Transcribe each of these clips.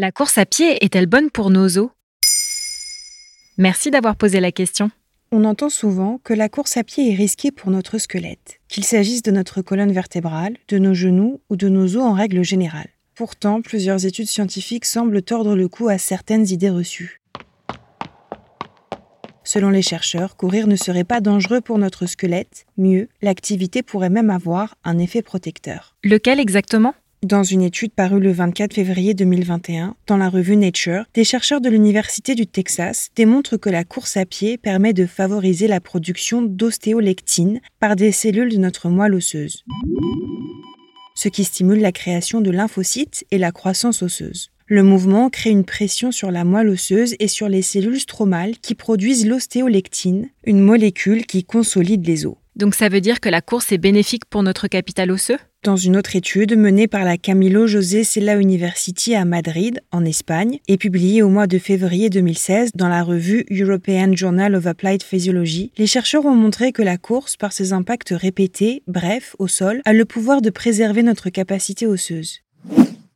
La course à pied est-elle bonne pour nos os? Merci d'avoir posé la question. On entend souvent que la course à pied est risquée pour notre squelette, qu'il s'agisse de notre colonne vertébrale, de nos genoux ou de nos os en règle générale. Pourtant, plusieurs études scientifiques semblent tordre le cou à certaines idées reçues. Selon les chercheurs, courir ne serait pas dangereux pour notre squelette, mieux, l'activité pourrait même avoir un effet protecteur. Lequel exactement? Dans une étude parue le 24 février 2021 dans la revue Nature, des chercheurs de l'Université du Texas démontrent que la course à pied permet de favoriser la production d'ostéolectine par des cellules de notre moelle osseuse, ce qui stimule la création de lymphocytes et la croissance osseuse. Le mouvement crée une pression sur la moelle osseuse et sur les cellules stromales qui produisent l'ostéolectine, une molécule qui consolide les os. Donc ça veut dire que la course est bénéfique pour notre capital osseux? Dans une autre étude menée par la Camilo José Sela University à Madrid, en Espagne, et publiée au mois de février 2016 dans la revue European Journal of Applied Physiology, les chercheurs ont montré que la course, par ses impacts répétés, brefs, au sol, a le pouvoir de préserver notre capacité osseuse.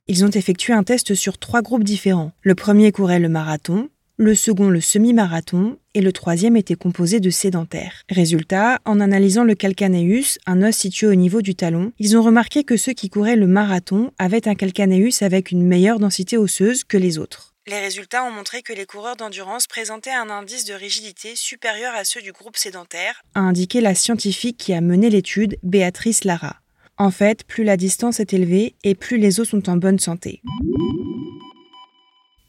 Ils ont effectué un test sur trois groupes différents. Le premier courait le marathon, le second le semi-marathon et le troisième était composé de sédentaires. Résultat, en analysant le calcaneus, un os situé au niveau du talon, ils ont remarqué que ceux qui couraient le marathon avaient un calcaneus avec une meilleure densité osseuse que les autres. Les résultats ont montré que les coureurs d'endurance présentaient un indice de rigidité supérieur à ceux du groupe sédentaire, a indiqué la scientifique qui a mené l'étude, Béatrice Lara. En fait, plus la distance est élevée et plus les os sont en bonne santé.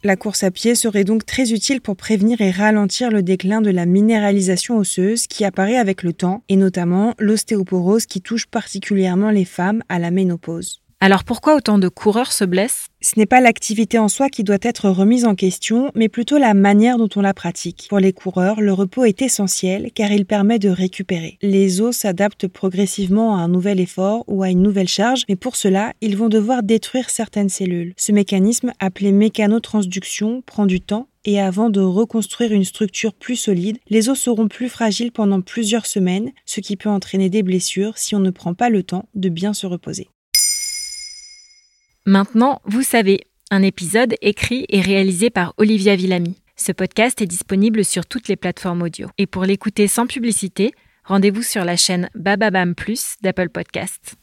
La course à pied serait donc très utile pour prévenir et ralentir le déclin de la minéralisation osseuse qui apparaît avec le temps, et notamment l'ostéoporose qui touche particulièrement les femmes à la ménopause. Alors pourquoi autant de coureurs se blessent? Ce n'est pas l'activité en soi qui doit être remise en question, mais plutôt la manière dont on la pratique. Pour les coureurs, le repos est essentiel car il permet de récupérer. Les os s'adaptent progressivement à un nouvel effort ou à une nouvelle charge, mais pour cela, ils vont devoir détruire certaines cellules. Ce mécanisme, appelé mécanotransduction, prend du temps et avant de reconstruire une structure plus solide, les os seront plus fragiles pendant plusieurs semaines, ce qui peut entraîner des blessures si on ne prend pas le temps de bien se reposer. Maintenant, vous savez, un épisode écrit et réalisé par Olivia Villamy. Ce podcast est disponible sur toutes les plateformes audio. Et pour l'écouter sans publicité, rendez-vous sur la chaîne Bababam Plus d'Apple Podcasts.